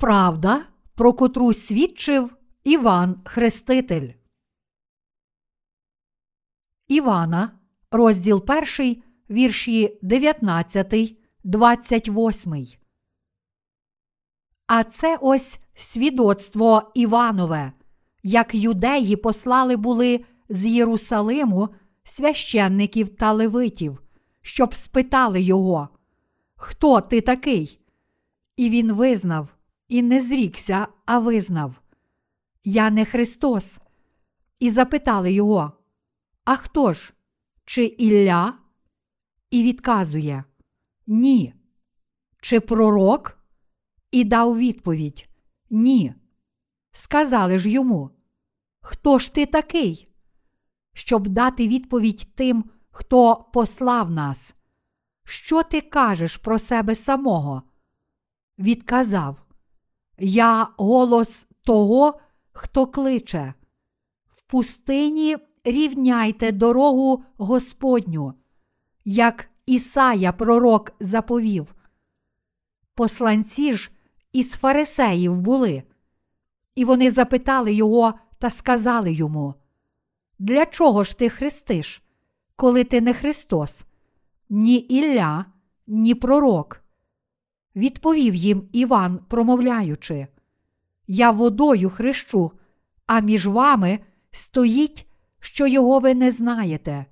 Правда, про котру свідчив Іван Хреститель. Івана, розділ 1, вірші 19, 28. А це ось свідоцтво Іванове, як юдеї послали були з Єрусалиму священників та левитів, щоб спитали його, Хто ти такий? І він визнав, і не зрікся, а визнав. Я не Христос. І запитали його, А хто ж? Чи Ілля? І відказує Ні. Чи пророк? І дав відповідь Ні. Сказали ж йому, Хто ж ти такий? Щоб дати відповідь тим, хто послав нас. Що ти кажеш про себе самого? Відказав Я голос того, хто кличе. В пустині рівняйте дорогу Господню, як Ісая пророк заповів. Посланці ж із фарисеїв були, і вони запитали його та сказали йому: Для чого ж ти хрестиш, коли ти не Христос, ні Ілля, ні пророк? Відповів їм Іван, промовляючи: Я водою хрещу, а між вами стоїть, що його ви не знаєте.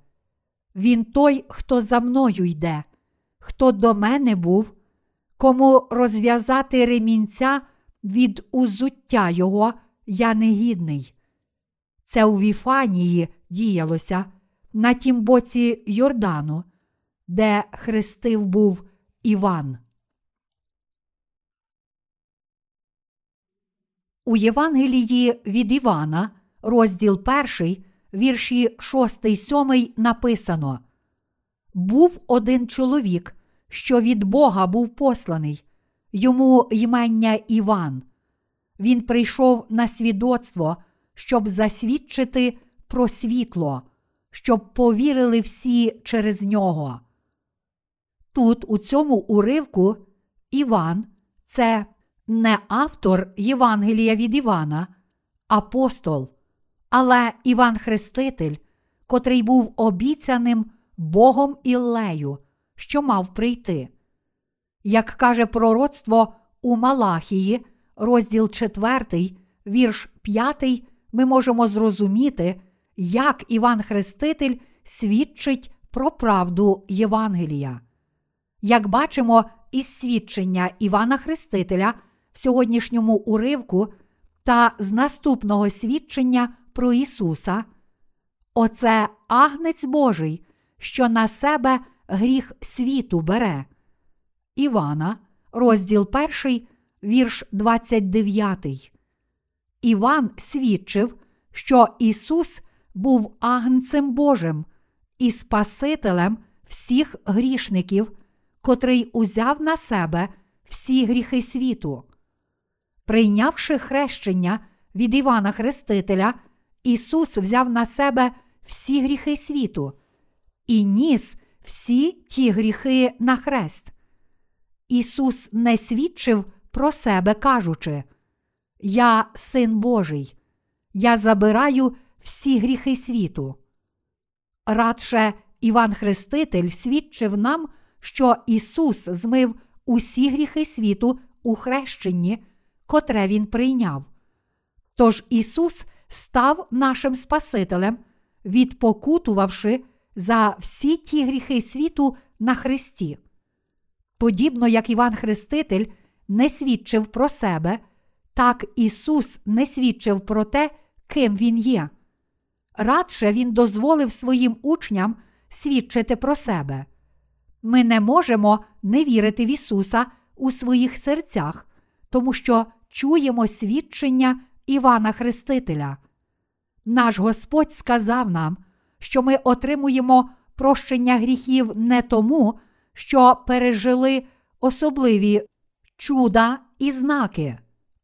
Він той, хто за мною йде, хто до мене був, кому розв'язати ремінця від узуття його я негідний. Це у Віфанії діялося на тім боці Йордану, де хрестив був Іван. У Євангелії від Івана, розділ 1, вірші 6, 7 написано: Був один чоловік, що від Бога був посланий, йому ймення Іван. Він прийшов на свідоцтво, щоб засвідчити про світло, щоб повірили всі через нього. Тут, у цьому уривку, Іван це не автор Євангелія від Івана, апостол, але Іван Хреститель, котрий був обіцяним Богом Іллею, що мав прийти. Як каже пророцтво у Малахії, розділ 4, вірш 5, ми можемо зрозуміти, як Іван Хреститель свідчить про правду Євангелія. Як бачимо із свідчення Івана Хрестителя в сьогоднішньому уривку та з наступного свідчення про Ісуса, оце агнець Божий, що на себе гріх світу бере. Івана, розділ 1, вірш 29. Іван свідчив, що Ісус був агнцем Божим і Спасителем всіх грішників, котрий узяв на себе всі гріхи світу. Прийнявши хрещення від Івана Хрестителя, Ісус взяв на себе всі гріхи світу і ніс всі ті гріхи на хрест. Ісус не свідчив про себе, кажучи: Я син Божий, я забираю всі гріхи світу. Радше Іван Хреститель свідчив нам, що Ісус змив усі гріхи світу у хрещенні, котре Він прийняв. Тож Ісус став нашим Спасителем, відпокутувавши за всі ті гріхи світу на Христі. Подібно як Іван Хреститель не свідчив про себе, так Ісус не свідчив про те, ким Він є. Радше Він дозволив своїм учням свідчити про себе. Ми не можемо не вірити в Ісуса у своїх серцях, тому що чуємо свідчення Івана Хрестителя. Наш Господь сказав нам, що ми отримуємо прощення гріхів не тому, що пережили особливі чуда і знаки,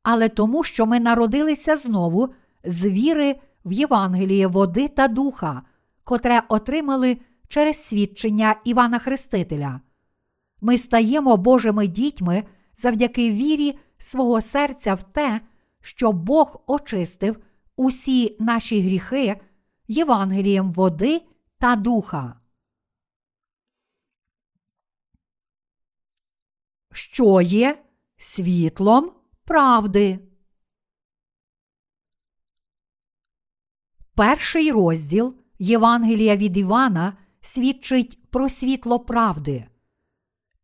але тому, що ми народилися знову з віри в Євангеліє води та духа, котре отримали через свідчення Івана Хрестителя. Ми стаємо Божими дітьми завдяки вірі свого серця в те, що Бог очистив усі наші гріхи Євангелієм води та духа. Що є світлом правди? Перший розділ Євангелія від Івана свідчить про світло правди.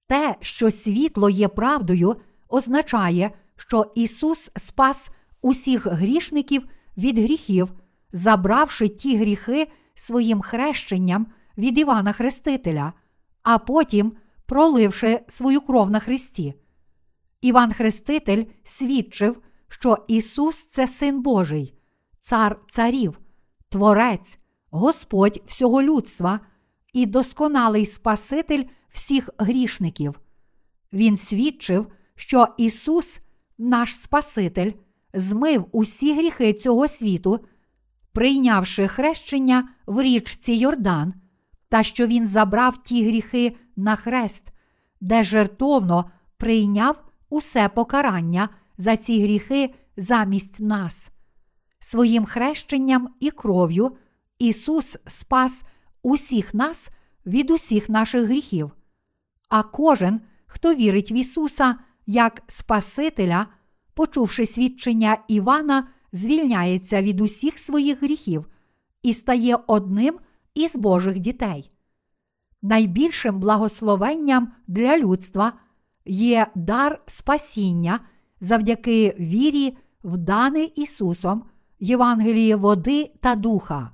Те, що світло є правдою, означає, що Ісус спас усіх грішників від гріхів, забравши ті гріхи своїм хрещенням від Івана Хрестителя, а потім проливши свою кров на Христі. Іван Хреститель свідчив, що Ісус це Син Божий, Цар Царів, Творець, Господь всього людства і досконалий Спаситель всіх грішників. Він свідчив, що Ісус, наш Спаситель, змив усі гріхи цього світу, прийнявши хрещення в річці Йордан, та що Він забрав ті гріхи на хрест, де жертовно прийняв усе покарання за ці гріхи замість нас. Своїм хрещенням і кров'ю Ісус спас усіх нас від усіх наших гріхів. А кожен, хто вірить в Ісуса як Спасителя, почувши свідчення Івана, звільняється від усіх своїх гріхів і стає одним із Божих дітей. Найбільшим благословенням для людства є дар спасіння завдяки вірі, в дане Ісусом, Євангеліє води та духа.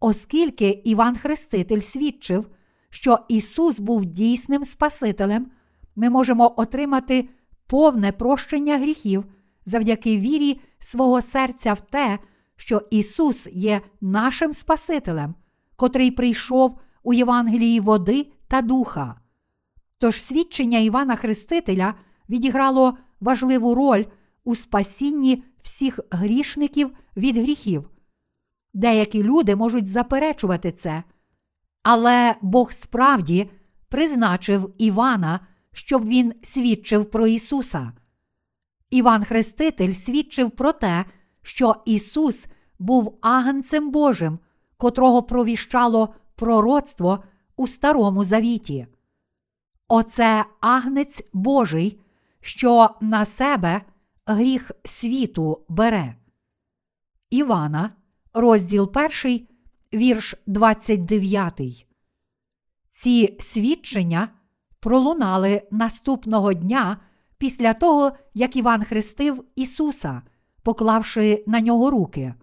Оскільки Іван Хреститель свідчив, що Ісус був дійсним Спасителем, ми можемо отримати повне прощення гріхів завдяки вірі свого серця в те, що Ісус є нашим Спасителем, котрий прийшов у Євангелії води та духа. Тож свідчення Івана Хрестителя відіграло важливу роль у спасінні всіх грішників від гріхів. Деякі люди можуть заперечувати це, але Бог справді призначив Івана, щоб він свідчив про Ісуса. Іван Хреститель свідчив про те, що Ісус був агнцем Божим, котрого провіщало пророцтво у Старому Завіті. Оце агнець Божий, що на себе гріх світу бере. Івана, розділ 1, вірш 29. Ці свідчення пролунали наступного дня після того, як Іван хрестив Ісуса, поклавши на нього руки.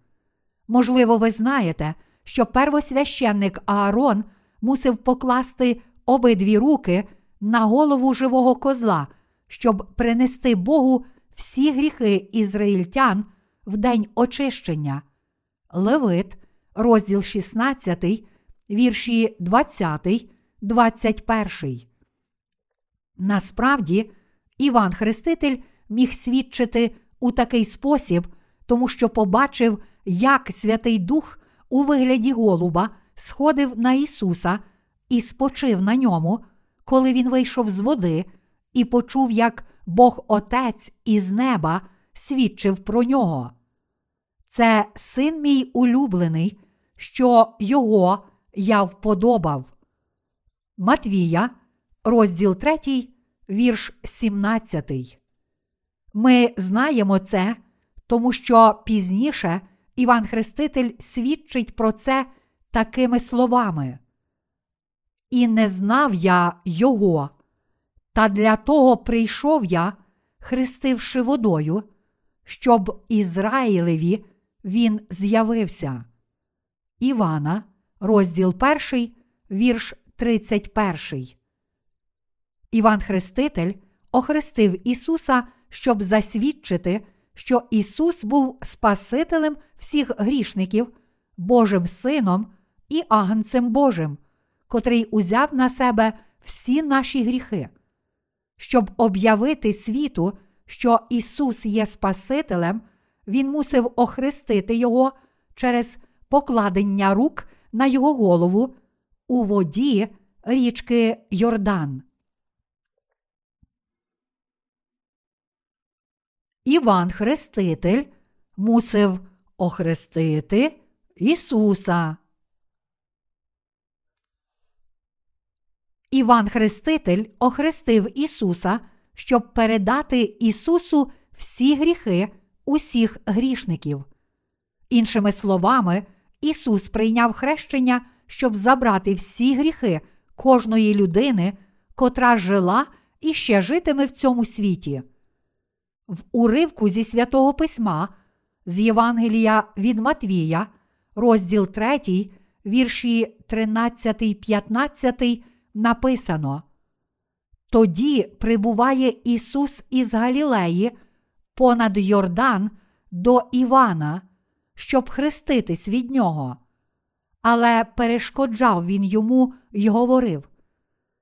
Можливо, ви знаєте, що первосвященник Аарон мусив покласти обидві руки на голову живого козла, щоб принести Богу всі гріхи ізраїльтян в день очищення. Левит, розділ 16, вірші 20, 21. Насправді, Іван Хреститель міг свідчити у такий спосіб, тому що побачив, як Святий Дух у вигляді голуба сходив на Ісуса і спочив на ньому, коли він вийшов з води і почув, як Бог Отець із неба свідчив про нього. Це син мій улюблений, що його я вподобав. Матвія, розділ 3, вірш 17. Ми знаємо це, тому що пізніше Іван Хреститель свідчить про це такими словами. І не знав я його, та для того прийшов я, хрестивши водою, щоб Ізраїлеві він з'явився. Івана, розділ 1, вірш 31. Іван Хреститель охрестив Ісуса, щоб засвідчити, що Ісус був Спасителем всіх грішників, Божим Сином і Агнцем Божим, котрий узяв на себе всі наші гріхи щоб об'явити світу, що Ісус є Спасителем, Він мусив охрестити Його через покладення рук на Його голову у воді річки Йордан. Іван Хреститель мусив охрестити Ісуса. Іван Хреститель охрестив Ісуса, щоб передати Ісусу всі гріхи усіх грішників. Іншими словами, Ісус прийняв хрещення, щоб забрати всі гріхи кожної людини, котра жила і ще житиме в цьому світі. В уривку зі святого Письма, з Євангелія від Матвія, розділ 3, вірші 13, 15, написано. Тоді прибуває Ісус із Галілеї понад Йордан до Івана, щоб хреститись від нього. Але перешкоджав він йому й говорив: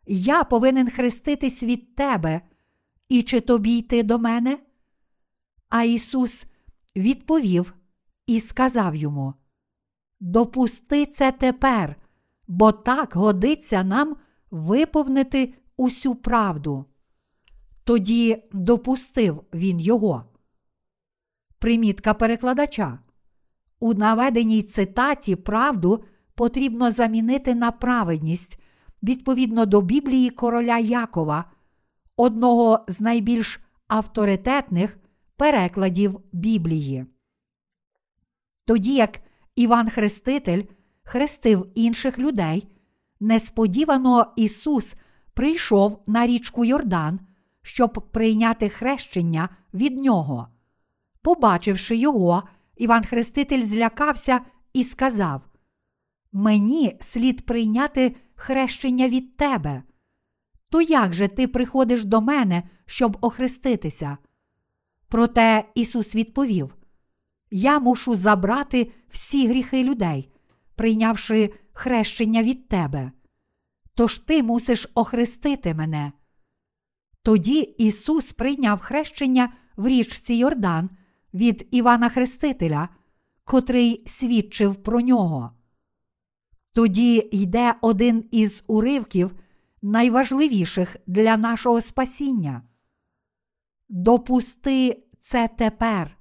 Я повинен хреститись від тебе, і чи тобі йти до мене? А Ісус відповів і сказав йому: Допусти це тепер, бо так годиться нам виповнити усю правду. Тоді допустив він його. Примітка перекладача. У наведеній цитаті правду потрібно замінити на праведність відповідно до Біблії короля Якова, одного з найбільш авторитетних перекладів Біблії. Тоді як Іван Хреститель хрестив інших людей, несподівано Ісус прийшов на річку Йордан, щоб прийняти хрещення від нього. Побачивши його, Іван Хреститель злякався і сказав: Мені слід прийняти хрещення від тебе. То як же ти приходиш до мене, щоб охреститися? Проте Ісус відповів: Я мушу забрати всі гріхи людей, прийнявши хрещення від тебе. Тож ти мусиш охрестити мене. Тоді Ісус прийняв хрещення в річці Йордан від Івана Хрестителя, котрий свідчив про нього. Тоді йде один із уривків найважливіших для нашого спасіння. Допусти це тепер,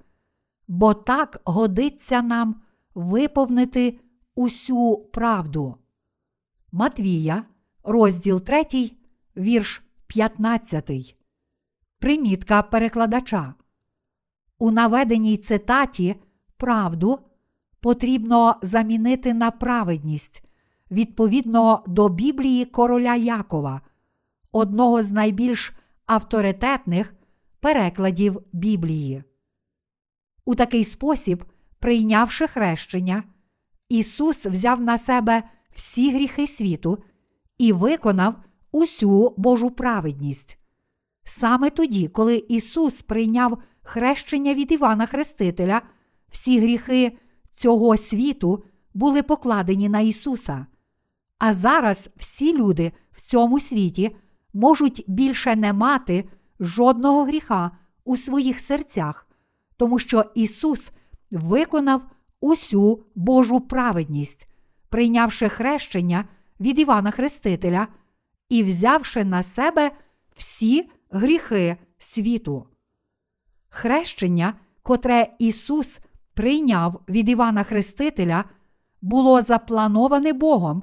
бо так годиться нам виповнити усю правду. Матвія, розділ 3, вірш 15. Примітка перекладача. У наведеній цитаті правду потрібно замінити на праведність відповідно до Біблії короля Якова, одного з найбільш авторитетних перекладів Біблії. У такий спосіб, прийнявши хрещення, Ісус взяв на себе всі гріхи світу і виконав усю Божу праведність. Саме тоді, коли Ісус прийняв хрещення від Івана Хрестителя, всі гріхи цього світу були покладені на Ісуса. А зараз всі люди в цьому світі можуть більше не мати жодного гріха у своїх серцях, тому що Ісус виконав усю Божу праведність, прийнявши хрещення від Івана Хрестителя і взявши на себе всі гріхи світу. Хрещення, котре Ісус прийняв від Івана Хрестителя, було заплановане Богом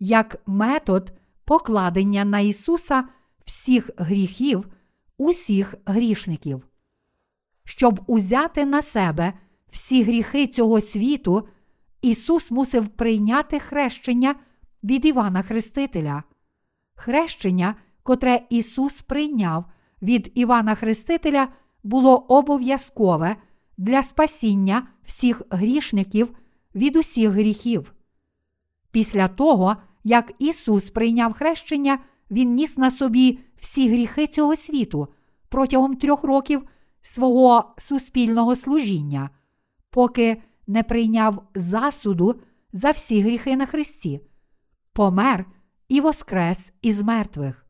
як метод покладення на Ісуса всіх гріхів, усіх грішників. Щоб узяти на себе всі гріхи цього світу, Ісус мусив прийняти хрещення від Івана Хрестителя. Хрещення, котре Ісус прийняв від Івана Хрестителя, було обов'язкове для спасіння всіх грішників від усіх гріхів. Після того, як Ісус прийняв хрещення, Він ніс на собі всі гріхи цього світу протягом трьох років свого суспільного служіння, поки не прийняв засуду за всі гріхи на Христі, помер і воскрес із мертвих.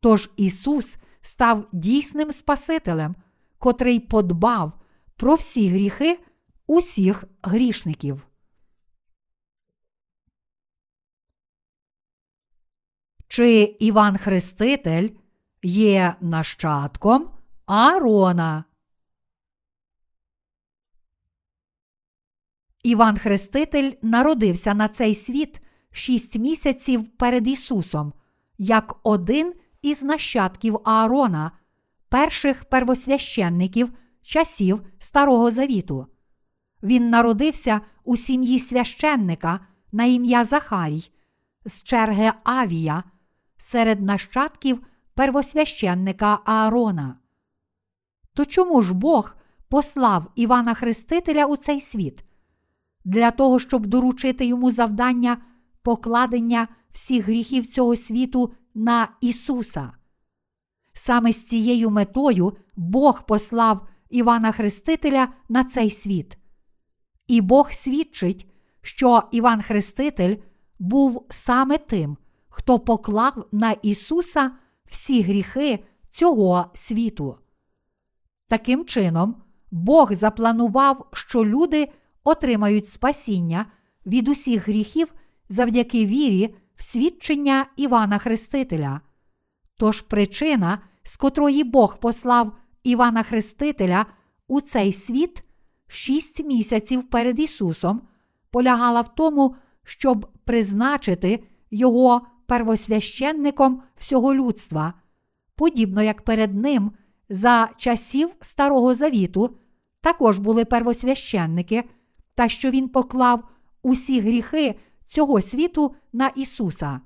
Тож Ісус став дійсним Спасителем, котрий подбав про всі гріхи усіх грішників. чи Іван Хреститель є нащадком Аарона. Іван Хреститель народився на цей світ шість місяців перед Ісусом, як один із нащадків Аарона, перших первосвященників часів Старого Завіту. Він народився у сім'ї священника на ім'я Захарій з черги Авія серед нащадків первосвященника Аарона. То чому ж Бог послав Івана Хрестителя у цей світ? Для того, щоб доручити йому завдання покладення всіх гріхів цього світу на Ісуса. Саме з цією метою Бог послав Івана Хрестителя на цей світ. І Бог свідчить, що Іван Хреститель був саме тим, хто поклав на Ісуса всі гріхи цього світу. Таким чином, Бог запланував, що люди отримають спасіння від усіх гріхів завдяки вірі в свідчення Івана Хрестителя. Тож причина, з котрої Бог послав Івана Хрестителя у цей світ шість місяців перед Ісусом, полягала в тому, щоб призначити Його первосвященником всього людства, подібно як перед Ним за часів Старого Завіту також були первосвященники, та що Він поклав усі гріхи цього світу на Ісуса.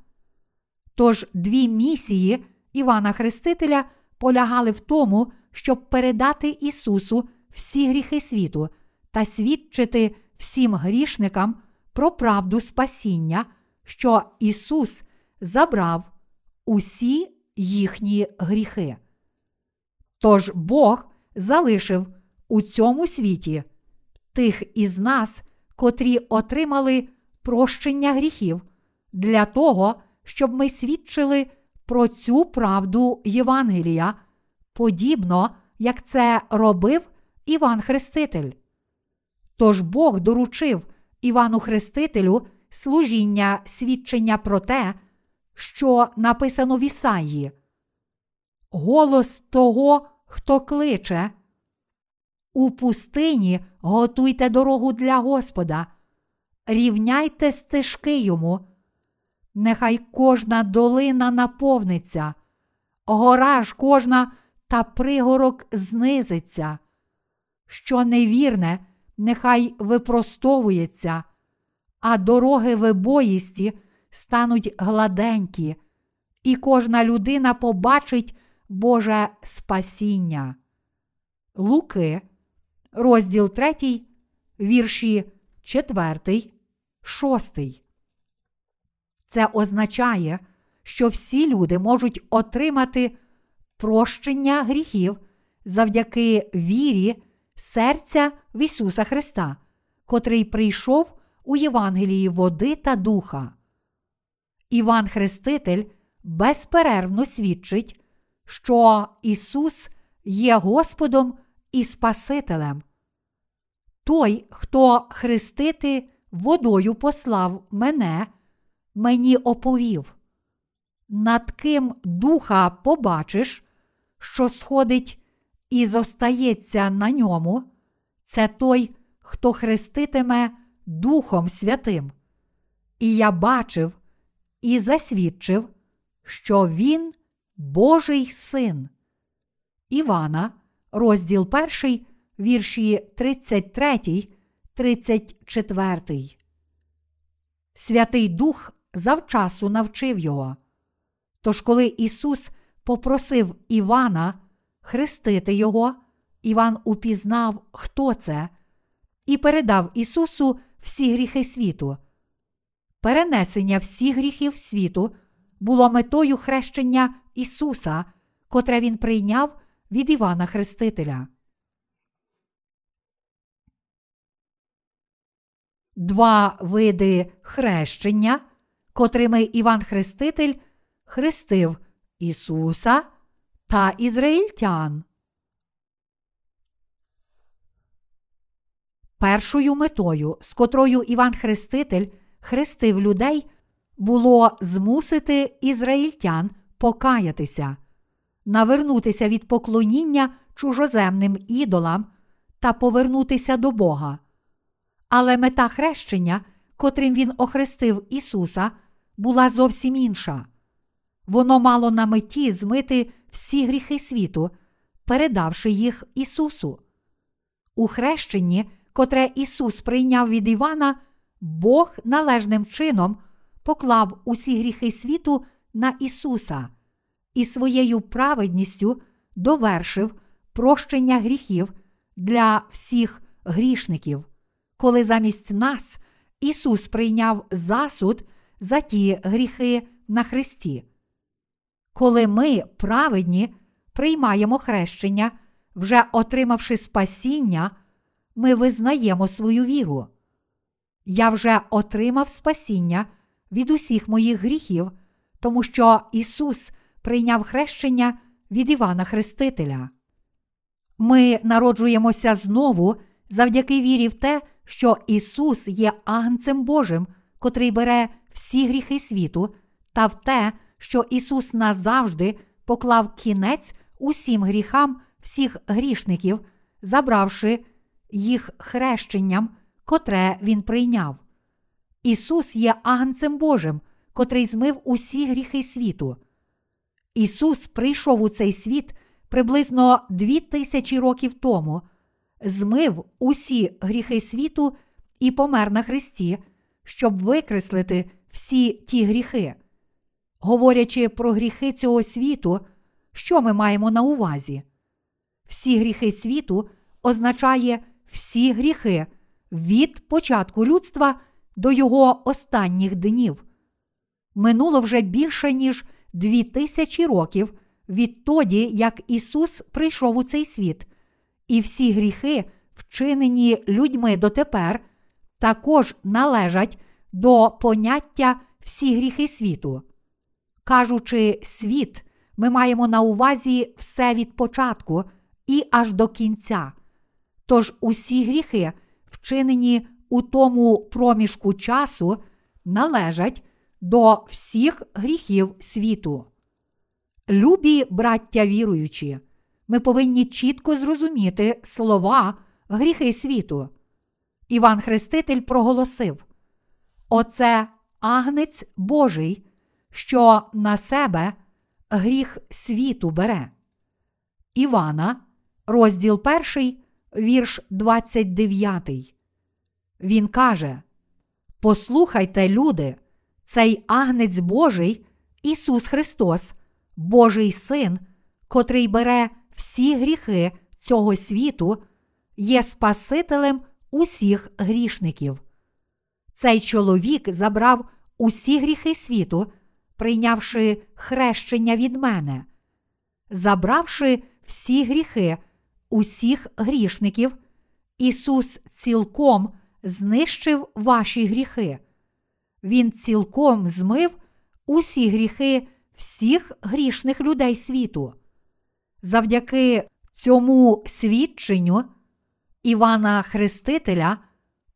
Тож дві місії Івана Хрестителя полягали в тому, щоб передати Ісусу всі гріхи світу та свідчити всім грішникам про правду спасіння, що Ісус забрав усі їхні гріхи. Тож Бог залишив у цьому світі тих із нас, котрі отримали прощення гріхів, для того, щоб ми свідчили про цю правду Євангелія, подібно як це робив Іван Хреститель. Тож Бог доручив Івану Хрестителю служіння свідчення про те, що написано в Ісаї. Голос того, хто кличе. У пустині готуйте дорогу для Господа, рівняйте стежки йому, нехай кожна долина наповниться, гора ж кожна та пригорок знизиться, що невірне, нехай випростовується, а дороги вибоїсті стануть гладенькі, і кожна людина побачить Боже спасіння. Луки, розділ 3, вірші 4, 6. Це означає, що всі люди можуть отримати прощення гріхів завдяки вірі серця в Ісуса Христа, котрий прийшов у Євангелії води та духа. Іван Хреститель безперервно свідчить, що Ісус є Господом і Спасителем. Той, хто хрестити водою послав мене, мені оповів. Над ким духа побачиш, що сходить і зостається на ньому, це той, хто хреститиме Духом Святим. І я бачив і засвідчив, що Він Божий син. Івана, розділ 1, вірші 33, 34. Святий Дух завчасу навчив його. Тож, коли Ісус попросив Івана хрестити його, Іван упізнав, хто це, і передав Ісусу всі гріхи світу. Перенесення всіх гріхів світу було метою хрещення Ісуса, котре Він прийняв від Івана Хрестителя. Два види хрещення, котрими Іван Хреститель хрестив Ісуса та ізраїльтян. Першою метою, з котрою Іван Хреститель хрестив людей, було змусити ізраїльтян покаятися, навернутися від поклоніння чужоземним ідолам та повернутися до Бога. Але мета хрещення, котрим він охрестив Ісуса, була зовсім інша. Воно мало на меті змити всі гріхи світу, передавши їх Ісусу. У хрещенні, котре Ісус прийняв від Івана, Бог належним чином поклав усі гріхи світу на Ісуса і своєю праведністю довершив прощення гріхів для всіх грішників, коли замість нас Ісус прийняв засуд за ті гріхи на Христі. Коли ми, праведні, приймаємо хрещення, вже отримавши спасіння, ми визнаємо свою віру. Я вже отримав спасіння від усіх моїх гріхів, тому що Ісус прийняв хрещення від Івана Хрестителя. Ми народжуємося знову завдяки вірі в те, що Ісус є Агнцем Божим, котрий бере всі гріхи світу, та в те, що Ісус назавжди поклав кінець усім гріхам всіх грішників, забравши їх хрещенням, котре Він прийняв. Ісус є Агнцем Божим, котрий змив усі гріхи світу. Ісус прийшов у цей світ приблизно дві тисячі років тому, змив усі гріхи світу і помер на Христі, щоб викреслити всі ті гріхи. Говорячи про гріхи цього світу, що ми маємо на увазі? Всі гріхи світу означає всі гріхи від початку людства до його останніх днів. Минуло вже більше, ніж дві тисячі років відтоді, як Ісус прийшов у цей світ, і всі гріхи, вчинені людьми дотепер, також належать до поняття всі гріхи світу. Кажучи світ, ми маємо на увазі все від початку і аж до кінця. Тож усі гріхи, вчинені у тому проміжку часу, належать до всіх гріхів світу. Любі браття віруючі, ми повинні чітко зрозуміти слова гріхи світу. Іван Хреститель проголосив: Оце агнець Божий, що на себе гріх світу бере. Івана, розділ 1, вірш 29. Він каже: Послухайте, люди, цей агнець Божий, Ісус Христос, Божий Син, котрий бере всі гріхи цього світу, є Спасителем усіх грішників. Цей чоловік забрав усі гріхи світу, прийнявши хрещення від мене, забравши всі гріхи усіх грішників, Ісус цілком знищив ваші гріхи. Він цілком змив усі гріхи всіх грішних людей світу. Завдяки цьому свідченню Івана Хрестителя,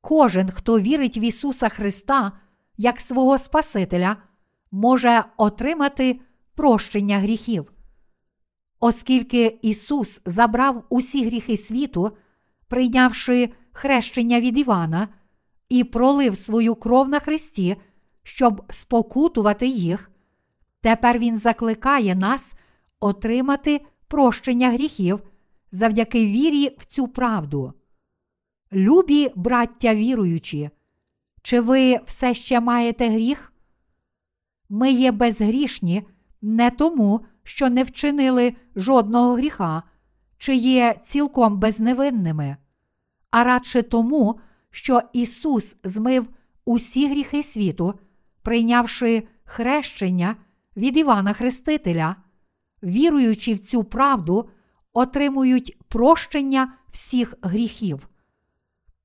кожен, хто вірить в Ісуса Христа як свого Спасителя, може отримати прощення гріхів. Оскільки Ісус забрав усі гріхи світу, прийнявши хрещення від Івана і пролив свою кров на Христі, щоб спокутувати їх, тепер Він закликає нас отримати прощення гріхів завдяки вірі в цю правду. Любі браття віруючі, чи ви все ще маєте гріх? Ми є безгрішні не тому, що не вчинили жодного гріха, чи є цілком безневинними, а радше тому, що Ісус змив усі гріхи світу, прийнявши хрещення від Івана Хрестителя, віруючи в цю правду, отримують прощення всіх гріхів.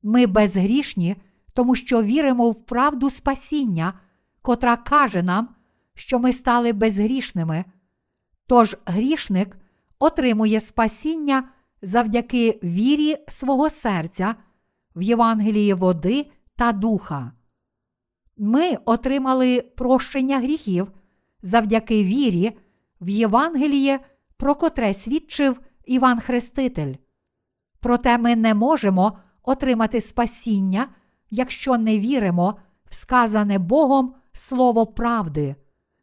Ми безгрішні, тому що віримо в правду спасіння, котра каже нам, що ми стали безгрішними. Тож грішник отримує спасіння завдяки вірі свого серця в Євангелії води та духа. Ми отримали прощення гріхів завдяки вірі в Євангеліє, про котре свідчив Іван Хреститель. Проте ми не можемо отримати спасіння якщо не віримо в сказане Богом Слово правди,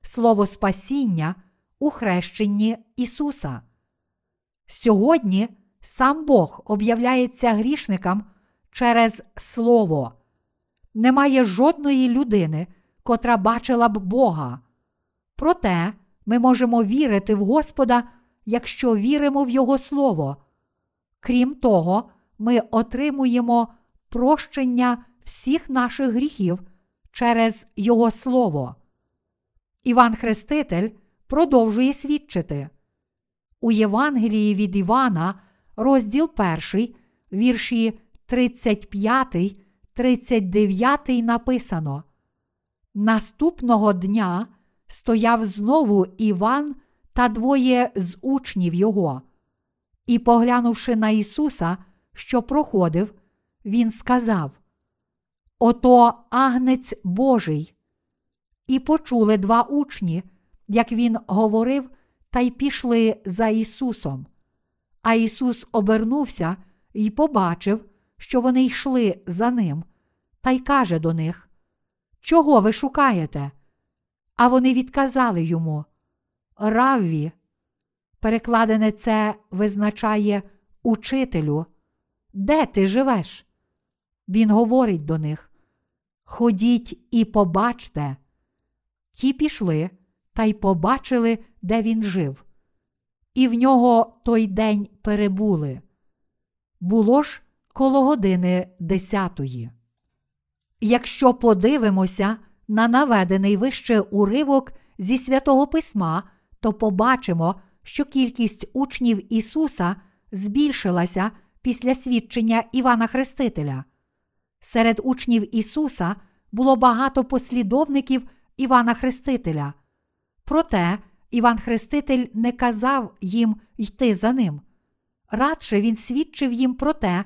Слово спасіння у хрещенні Ісуса. Сьогодні сам Бог об'являється грішникам через Слово. Немає жодної людини, котра бачила б Бога. Проте ми можемо вірити в Господа, якщо віримо в Його Слово. Крім того, ми отримуємо прощення всіх наших гріхів через Його Слово. Іван Хреститель продовжує свідчити. У Євангелії від Івана, розділ 1, вірші 35, 39 написано. Наступного дня стояв знову Іван та двоє з учнів його. І, поглянувши на Ісуса, що проходив, Він сказав: Ото агнець Божий. І почули два учні, як він говорив, та й пішли за Ісусом. А Ісус обернувся і побачив, що вони йшли за ним, та й каже до них: Чого ви шукаєте? А вони відказали йому Равві. Перекладене це визначає учителю. Де ти живеш? Він говорить до них: Ходіть і побачте. Ті пішли та й побачили, де він жив. І в нього той день перебули. Було ж коло години десятої. Якщо подивимося на наведений вище уривок зі святого письма, то побачимо, що кількість учнів Ісуса збільшилася після свідчення Івана Хрестителя. Серед учнів Ісуса було багато послідовників Івана Хрестителя. Проте Іван Хреститель не казав їм йти за ним. Радше він свідчив їм про те,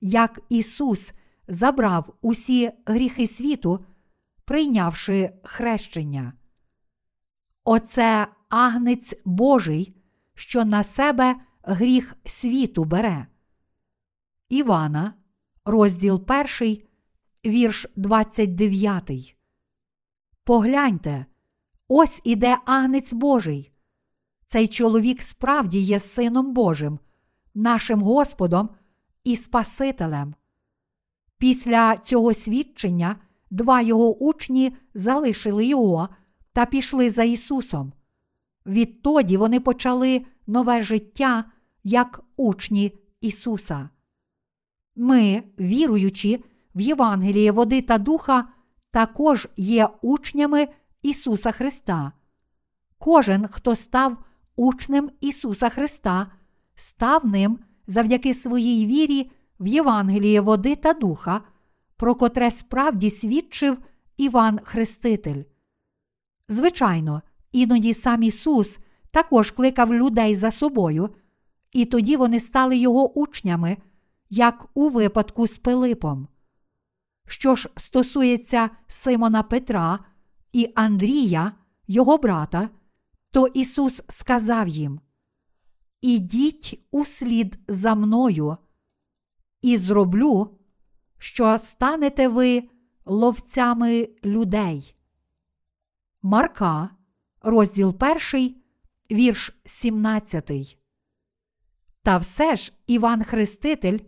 як Ісус забрав усі гріхи світу, прийнявши хрещення. Оце агнець Божий, що на себе гріх світу бере. Івана, розділ 1, вірш 29. Погляньте, ось іде агнець Божий. Цей чоловік справді є Сином Божим, нашим Господом і Спасителем. Після цього свідчення два його учні залишили його та пішли за Ісусом. Відтоді вони почали нове життя як учні Ісуса. Ми, віруючи в Євангеліє води та духа, також є учнями Ісуса Христа. Кожен, хто став учнем Ісуса Христа, став ним завдяки своїй вірі в Євангеліє води та духа, про котре справді свідчив Іван Хреститель. Звичайно, іноді сам Ісус також кликав людей за собою, і тоді вони стали його учнями, як у випадку з Пилипом. Що ж стосується Симона Петра і Андрія, його брата, то Ісус сказав їм: Ідіть услід за мною, і зроблю, що станете ви ловцями людей. Марка, розділ 1, вірш 17. Та все ж Іван Хреститель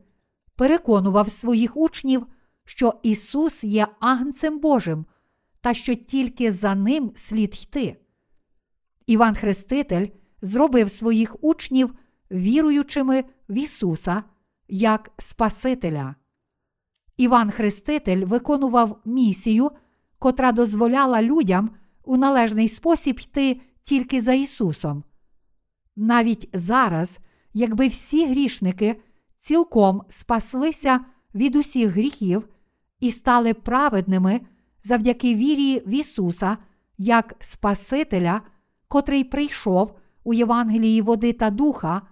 переконував своїх учнів, що Ісус є Агнцем Божим та що тільки за ним слід йти. Іван Хреститель зробив своїх учнів віруючими в Ісуса як Спасителя. Іван Хреститель виконував місію, котра дозволяла людям у належний спосіб йти тільки за Ісусом. Навіть зараз, якби всі грішники цілком спаслися від усіх гріхів і стали праведними завдяки вірі в Ісуса як Спасителя, котрий прийшов у Євангелії води та духа,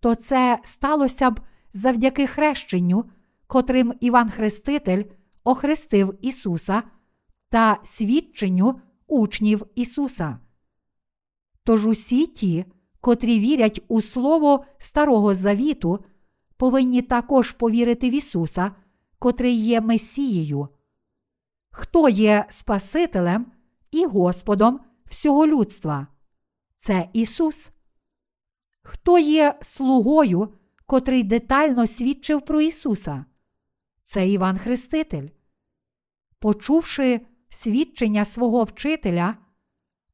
то це сталося б завдяки хрещенню, котрим Іван Хреститель охрестив Ісуса та свідченню учнів Ісуса. Тож усі ті, котрі вірять у Слово Старого Завіту, повинні також повірити в Ісуса, котрий є Месією. Хто є Спасителем і Господом всього людства? Це Ісус. Хто є слугою, котрий детально свідчив про Ісуса? Це Іван Хреститель. Почувши свідчення свого вчителя,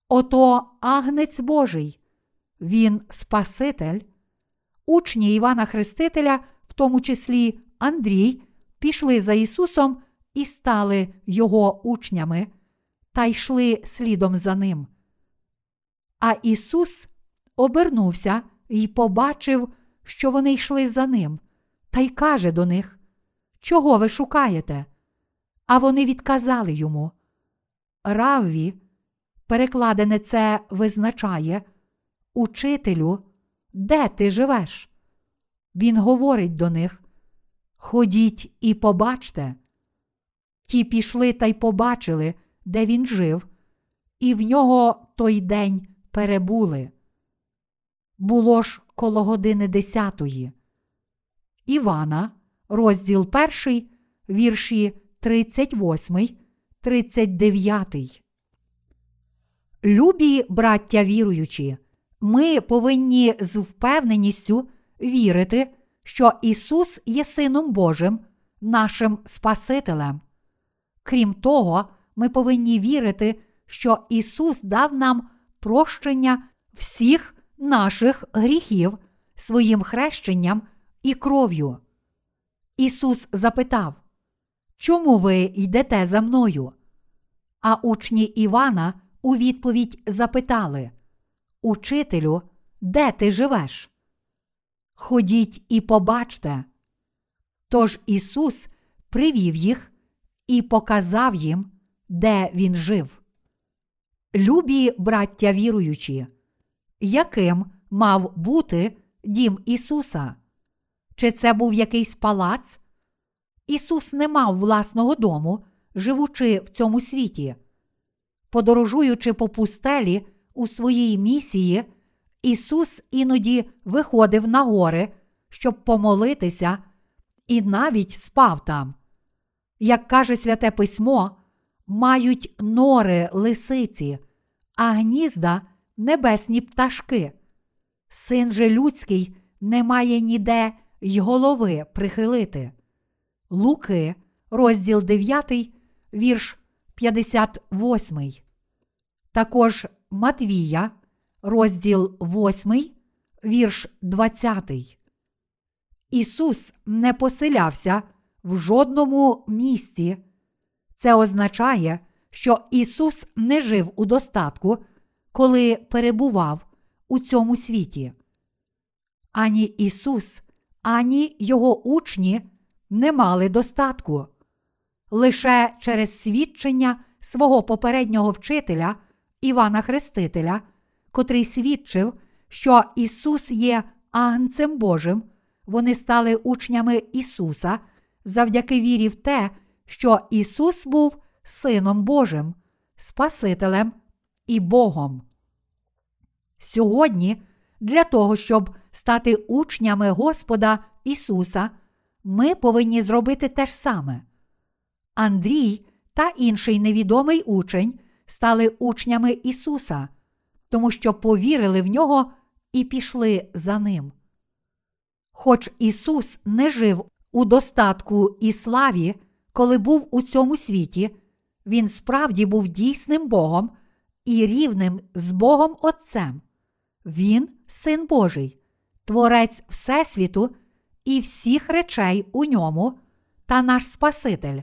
ото агнець Божий, він Спаситель, учні Івана Хрестителя, в тому числі Андрій, пішли за Ісусом і стали Його учнями та йшли слідом за ним. А Ісус обернувся і побачив, що вони йшли за ним, та й каже до них: Чого ви шукаєте? А вони відказали йому. Равві, перекладене це визначає, Учителю, де ти живеш? Він говорить до них: Ходіть і побачте. Ті пішли та й побачили, де він жив, і в нього той день перебули. Було ж коло години десятої. Івана, розділ перший, вірші 38, 39. Любі браття віруючі, ми повинні з впевненістю вірити, що Ісус є Сином Божим, нашим Спасителем. Крім того, ми повинні вірити, що Ісус дав нам прощення всіх наших гріхів своїм хрещенням і кров'ю. Ісус запитав, Чому ви йдете за мною? А учні Івана у відповідь запитали Учителю, де ти живеш? Ходіть і побачте. Тож Ісус привів їх і показав їм, де Він жив. Любі браття віруючі, яким мав бути дім Ісуса? Чи це був якийсь палац? Ісус не мав власного дому, живучи в цьому світі. Подорожуючи по пустелі у своїй місії, Ісус іноді виходив на гори, щоб помолитися, і навіть спав там. Як каже Святе Письмо, мають нори лисиці, а гнізда небесні пташки. Син же людський не має ніде й голови прихилити. Луки, розділ 9, вірш 58. Також Матвія, розділ 8, вірш 20. Ісус не поселявся в жодному місці. Це означає, що Ісус не жив у достатку, коли перебував у цьому світі. Ані Ісус, ані Його учні не мали достатку. Лише через свідчення свого попереднього вчителя Івана Хрестителя, котрий свідчив, що Ісус є Агнцем Божим, вони стали учнями Ісуса завдяки вірі в те, що Ісус був Сином Божим, Спасителем і Богом. Сьогодні, для того, щоб стати учнями Господа Ісуса, ми повинні зробити те ж саме. Андрій та інший невідомий учень стали учнями Ісуса, тому що повірили в нього і пішли за ним. Хоч Ісус не жив у достатку і славі, коли був у цьому світі, Він справді був дійсним Богом і рівним з Богом Отцем. Він, Син Божий, Творець Всесвіту і всіх речей у ньому та наш Спаситель.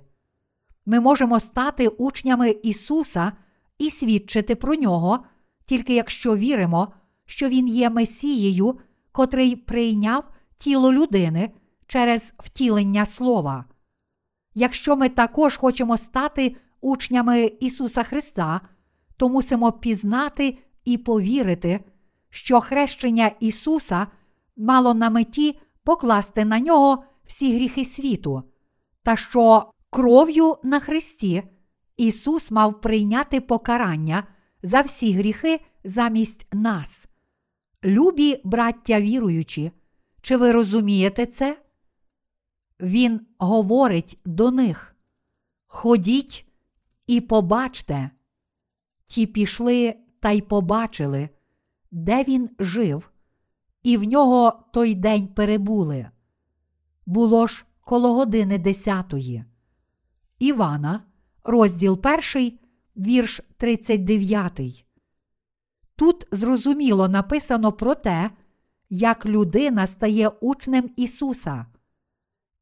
Ми можемо стати учнями Ісуса і свідчити про нього, тільки якщо віримо, що Він є Месією, котрий прийняв тіло людини через втілення Слова. Якщо ми також хочемо стати учнями Ісуса Христа, то мусимо пізнати і повірити, що хрещення Ісуса мало на меті покласти на нього всі гріхи світу, та що кров'ю на Христі Ісус мав прийняти покарання за всі гріхи замість нас. Любі браття віруючі, чи ви розумієте це? Він говорить до них: Ходіть і побачте. Ті пішли та й побачили, де він жив, і в нього той день перебули. Було ж коло години десятої. Івана, розділ перший, вірш 39. Тут зрозуміло написано про те, як людина стає учнем Ісуса.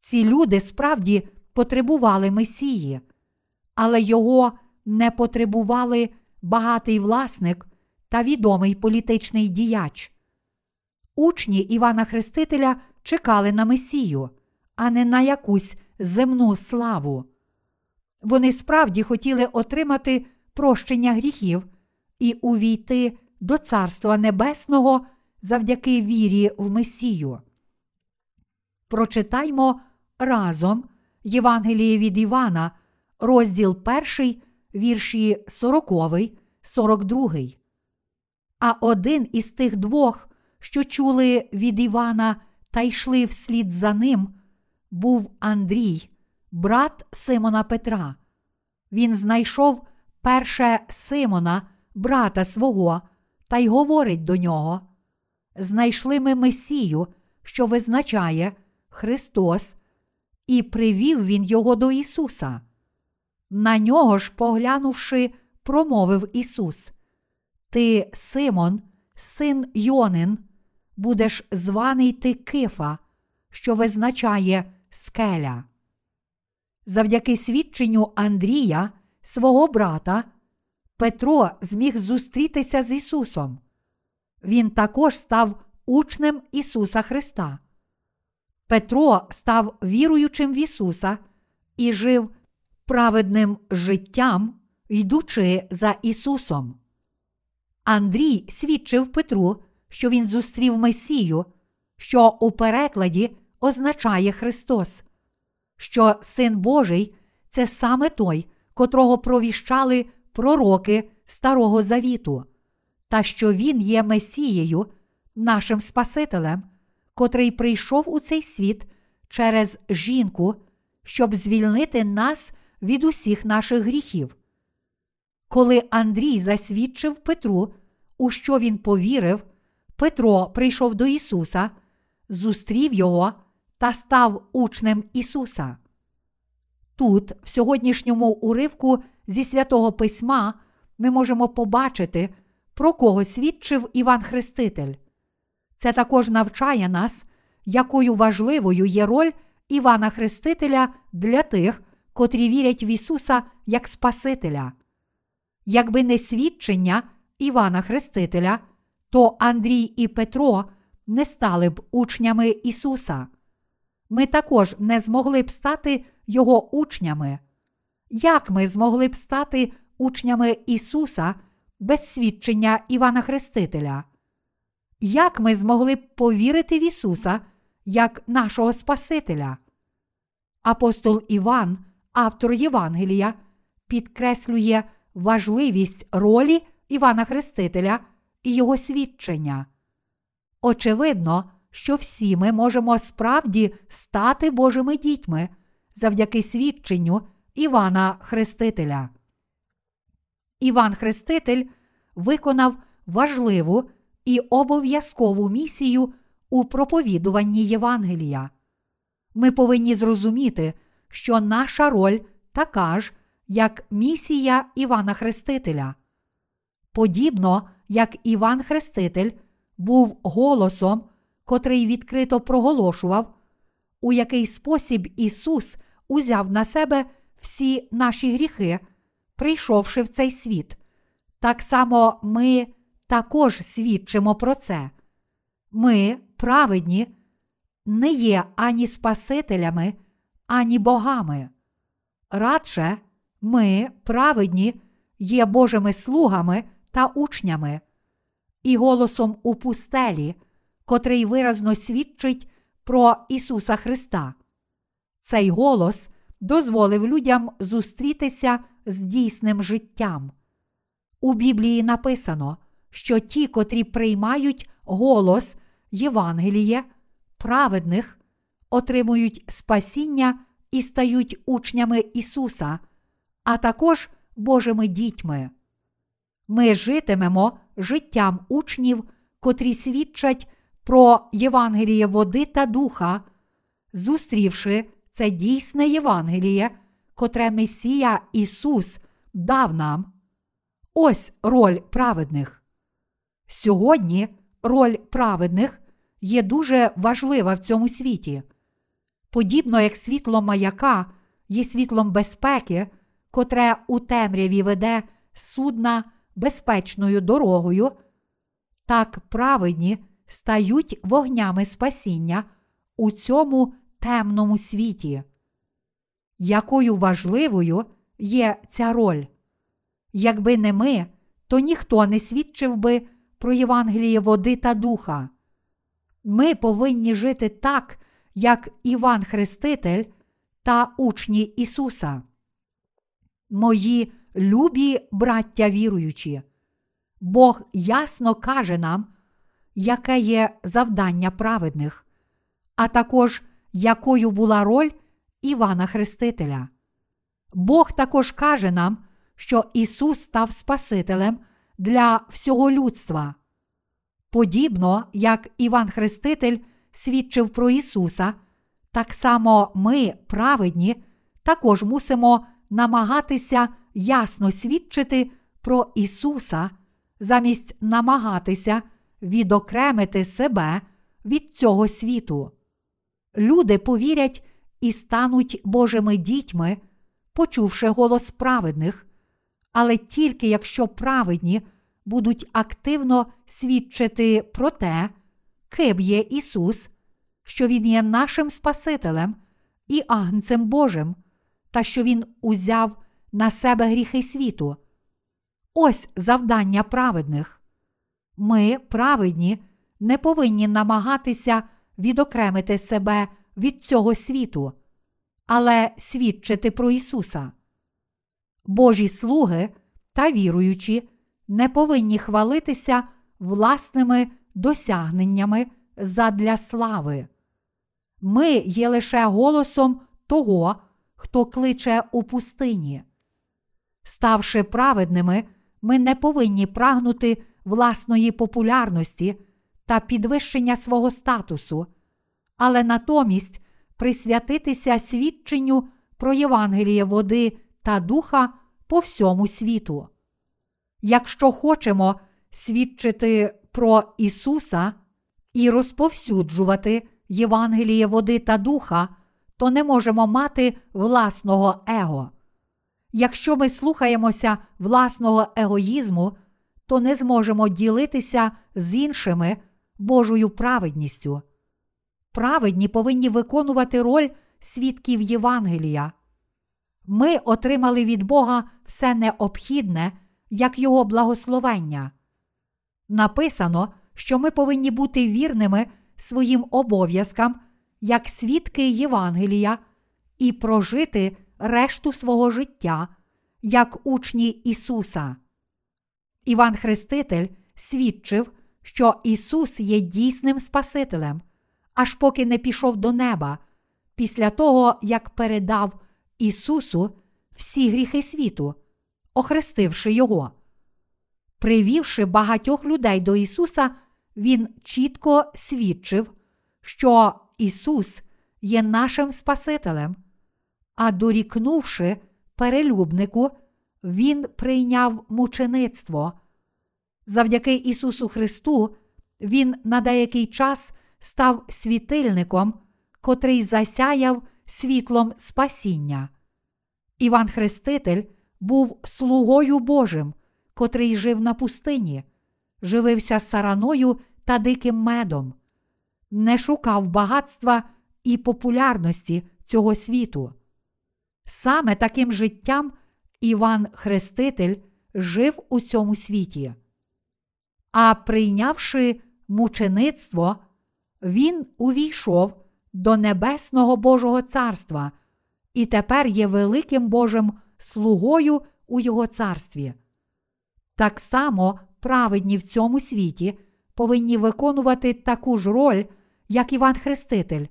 Ці люди справді потребували Месії, але його не потребували багатий власник та відомий політичний діяч. Учні Івана Хрестителя чекали на Месію, а не на якусь земну славу. Вони справді хотіли отримати прощення гріхів і увійти до Царства Небесного завдяки вірі в Месію. Прочитаймо разом Євангеліє від Івана, розділ 1, вірші 40, 42. А один із тих двох, що чули від Івана та йшли вслід за ним, був Андрій, брат Симона Петра. Він знайшов перше Симона, брата свого, та й говорить до нього: Знайшли ми Месію, що визначає Христос, і привів він його до Ісуса. На нього ж, поглянувши, промовив Ісус: Ти, Симон, син Йонин, будеш званий ти Кифа, що визначає скеля. Завдяки свідченню Андрія, свого брата, Петро зміг зустрітися з Ісусом. Він також став учнем Ісуса Христа. Петро став віруючим в Ісуса і жив праведним життям, йдучи за Ісусом. Андрій свідчив Петру, що він зустрів Месію, що у перекладі означає Христос, що Син Божий це саме той, котрого провіщали пророки Старого Завіту, та що Він є Месією, нашим Спасителем, котрий прийшов у цей світ через жінку, щоб звільнити нас від усіх наших гріхів. Коли Андрій засвідчив Петру, у що він повірив, Петро прийшов до Ісуса, зустрів його та став учнем Ісуса. Тут, в сьогоднішньому уривку зі святого Письма, ми можемо побачити, про кого свідчив Іван Хреститель. Це також навчає нас, якою важливою є роль Івана Хрестителя для тих, котрі вірять в Ісуса як Спасителя. Якби не свідчення Івана Хрестителя, то Андрій і Петро не стали б учнями Ісуса. Ми також не змогли б стати Його учнями. Як ми змогли б стати учнями Ісуса без свідчення Івана Хрестителя? Як ми змогли повірити в Ісуса як нашого Спасителя? Апостол Іван, автор Євангелія, підкреслює важливість ролі Івана Хрестителя і його свідчення. Очевидно, що всі ми можемо справді стати Божими дітьми завдяки свідченню Івана Хрестителя. Іван Хреститель виконав важливу і обов'язкову місію у проповідуванні Євангелія. Ми повинні зрозуміти, що наша роль така ж, як місія Івана Хрестителя. Подібно як Іван Хреститель був голосом, котрий відкрито проголошував, у який спосіб Ісус узяв на себе всі наші гріхи, прийшовши в цей світ. Так само ми також свідчимо про це. Ми, праведні, не є ані Спасителями, ані богами. Радше ми, праведні, є Божими слугами та учнями, і голосом у пустелі, котрий виразно свідчить про Ісуса Христа. Цей голос дозволив людям зустрітися з дійсним життям. У Біблії написано, що ті, котрі приймають голос Євангеліє, праведних, отримують спасіння і стають учнями Ісуса, а також Божими дітьми. Ми житимемо життям учнів, котрі свідчать про Євангеліє води та духа, зустрівши це дійсне Євангеліє, котре Месія Ісус дав нам. Ось роль праведних. Сьогодні роль праведних є дуже важлива в цьому світі. Подібно як світло маяка є світлом безпеки, котре у темряві веде судна безпечною дорогою, так праведні стають вогнями спасіння у цьому темному світі. Якою важливою є ця роль? Якби не ми, то ніхто не свідчив би про Євангеліє води та духа. Ми повинні жити так, як Іван Хреститель та учні Ісуса. Мої любі браття віруючі, Бог ясно каже нам, яке є завдання праведних, а також якою була роль Івана Хрестителя. Бог також каже нам, що Ісус став Спасителем для всього людства. Подібно як Іван Хреститель свідчив про Ісуса, так само ми, праведні, також мусимо намагатися ясно свідчити про Ісуса, замість намагатися відокремити себе від цього світу. Люди повірять і стануть Божими дітьми, почувши голос праведних, але тільки якщо праведні будуть активно свідчити про те, ким є Ісус, що Він є нашим Спасителем і Агнцем Божим, та що Він узяв на себе гріхи світу. Ось завдання праведних. Ми, праведні, не повинні намагатися відокремити себе від цього світу, але свідчити про Ісуса. Божі слуги та віруючі не повинні хвалитися власними досягненнями задля слави. Ми є лише голосом того, хто кличе у пустині. Ставши праведними, ми не повинні прагнути власної популярності та підвищення свого статусу, але натомість присвятитися свідченню про Євангеліє води та духа по всьому світу. Якщо хочемо свідчити про Ісуса і розповсюджувати Євангеліє води та духа, то не можемо мати власного его. Якщо ми слухаємося власного егоїзму, то не зможемо ділитися з іншими Божою праведністю. Праведні повинні виконувати роль свідків Євангелія. Ми отримали від Бога все необхідне, як Його благословення. Написано, що ми повинні бути вірними своїм обов'язкам як свідки Євангелія і прожити решту свого життя як учні Ісуса. Іван Хреститель свідчив, що Ісус є дійсним Спасителем, аж поки не пішов до неба, після того, як передав Ісусу всі гріхи світу, охрестивши Його. Привівши багатьох людей до Ісуса, Він чітко свідчив, що Ісус є нашим Спасителем, а дорікнувши перелюбнику, Він прийняв мучеництво. Завдяки Ісусу Христу, Він на деякий час став світильником, котрий засяяв світлом спасіння. Іван Хреститель був слугою Божим, котрий жив на пустині, живився сараною та диким медом, не шукав багатства і популярності цього світу. Саме таким життям Іван Хреститель жив у цьому світі. А прийнявши мучеництво, він увійшов до Небесного Божого Царства і тепер є великим Божим слугою у Його царстві. Так само праведні в цьому світі повинні виконувати таку ж роль, як Іван Хреститель.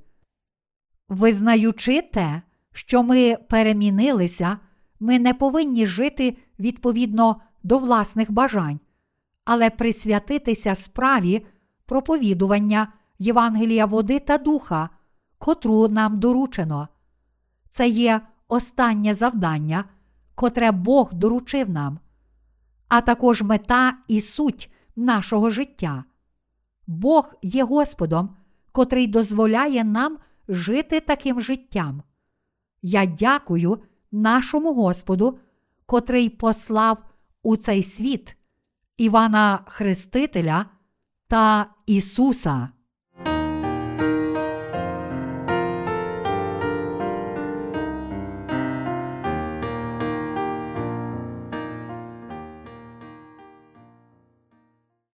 Визнаючи те, що ми перемінилися, ми не повинні жити відповідно до власних бажань, але присвятитися справі проповідування Євангелія води та духа, котру нам доручено. Це є останнє завдання, котре Бог доручив нам, а також мета і суть нашого життя. Бог є Господом, котрий дозволяє нам жити таким життям. Я дякую нашому Господу, котрий послав у цей світ Івана Хрестителя та Ісуса.